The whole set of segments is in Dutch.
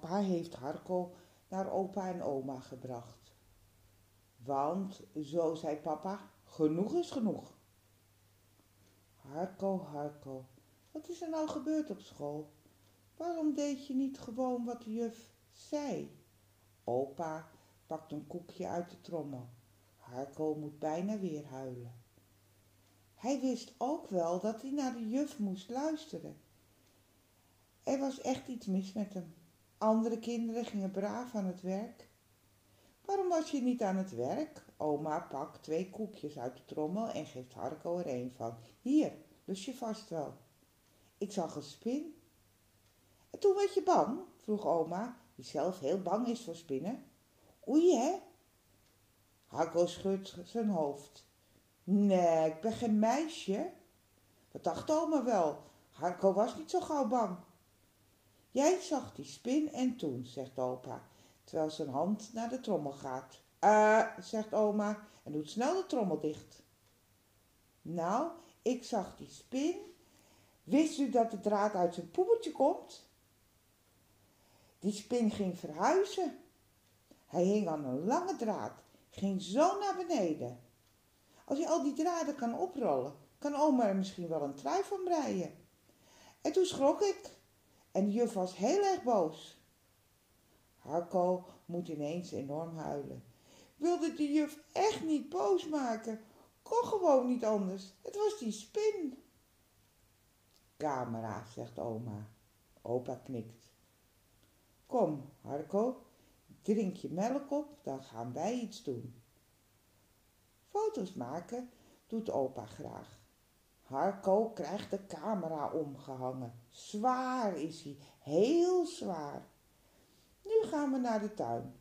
Papa heeft Harko naar opa en oma gebracht. Want, zo zei papa, genoeg is genoeg. Harko, Harko, wat is er nou gebeurd op school? Waarom deed je niet gewoon wat de juf zei? Opa pakt een koekje uit de trommel. Harko moet bijna weer huilen. Hij wist ook wel dat hij naar de juf moest luisteren. Er was echt iets mis met hem. Andere kinderen gingen braaf aan het werk. Waarom was je niet aan het werk? Oma pakt twee koekjes uit de trommel en geeft Harko er een van. Hier, lust je vast wel. Ik zag een spin. En toen werd je bang? vroeg oma, die zelf heel bang is voor spinnen. Oei, hè? Harko schudt zijn hoofd. Nee, ik ben geen meisje. Dat dacht oma wel. Harko was niet zo gauw bang. Jij zag die spin en toen, zegt opa, terwijl zijn hand naar de trommel gaat. Eh, zegt oma en doet snel de trommel dicht. Nou, ik zag die spin. Wist u dat de draad uit zijn poepertje komt? Die spin ging verhuizen. Hij hing aan een lange draad, ging zo naar beneden. Als je al die draden kan oprollen, kan oma er misschien wel een trui van breien. En toen schrok ik. En de juf was heel erg boos. Harko moet ineens enorm huilen. Wilde de juf echt niet boos maken? Kon gewoon niet anders. Het was die spin. Camera, zegt oma. Opa knikt. Kom, Harko, drink je melk op, dan gaan wij iets doen. Foto's maken doet opa graag. Harko krijgt de camera omgehangen. Zwaar is hij, heel zwaar. Nu gaan we naar de tuin.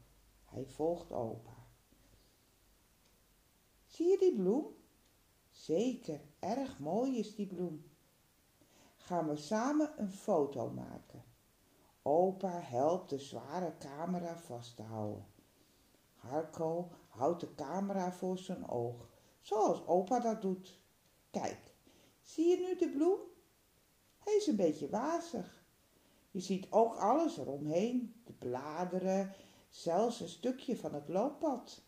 Hij volgt opa. Zie je die bloem? Zeker, erg mooi is die bloem. Gaan we samen een foto maken. Opa helpt de zware camera vast te houden. Harko houdt de camera voor zijn oog, zoals opa dat doet. Kijk, Zie je nu de bloem? Hij is een beetje wazig. Je ziet ook alles eromheen, de bladeren, zelfs een stukje van het looppad.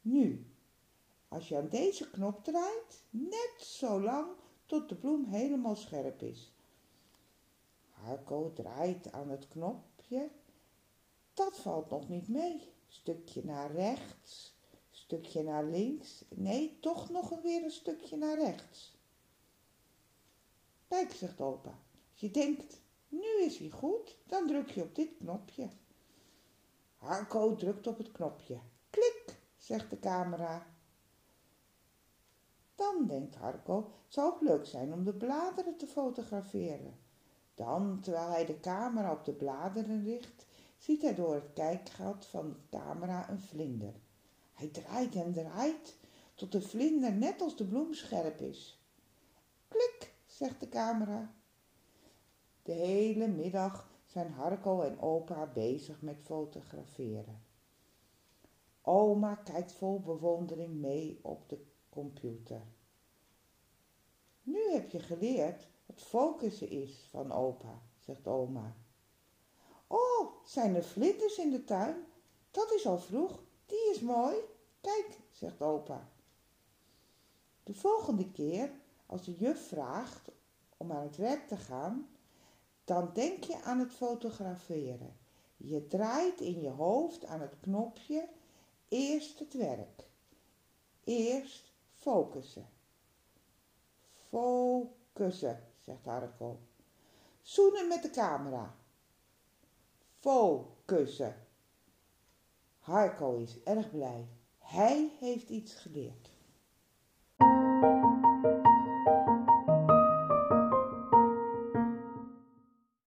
Nu, als je aan deze knop draait, net zo lang tot de bloem helemaal scherp is. Harko draait aan het knopje. Dat valt nog niet mee. Stukje naar rechts, stukje naar links. Nee, toch nog weer een stukje naar rechts. Kijk, zegt opa, als je denkt, nu is hij goed, dan druk je op dit knopje. Harko drukt op het knopje. Klik, zegt de camera. Dan denkt Harko, het zou ook leuk zijn om de bladeren te fotograferen. Dan, terwijl hij de camera op de bladeren richt, ziet hij door het kijkgat van de camera een vlinder. Hij draait en draait tot de vlinder net als de bloem scherp is. Klik, zegt de camera. De hele middag zijn Harko en opa bezig met fotograferen. Oma kijkt vol bewondering mee op de computer. Nu heb je geleerd wat focussen is van opa, zegt oma. Oh, zijn er vlinders in de tuin? Dat is al vroeg, die is mooi. Kijk, zegt opa. De volgende keer als de juf vraagt om aan het werk te gaan, dan denk je aan het fotograferen. Je draait in je hoofd aan het knopje eerst het werk. Eerst focussen. Focussen, zegt Harko. Zoenen met de camera. Focussen. Harko is erg blij. Hij heeft iets geleerd.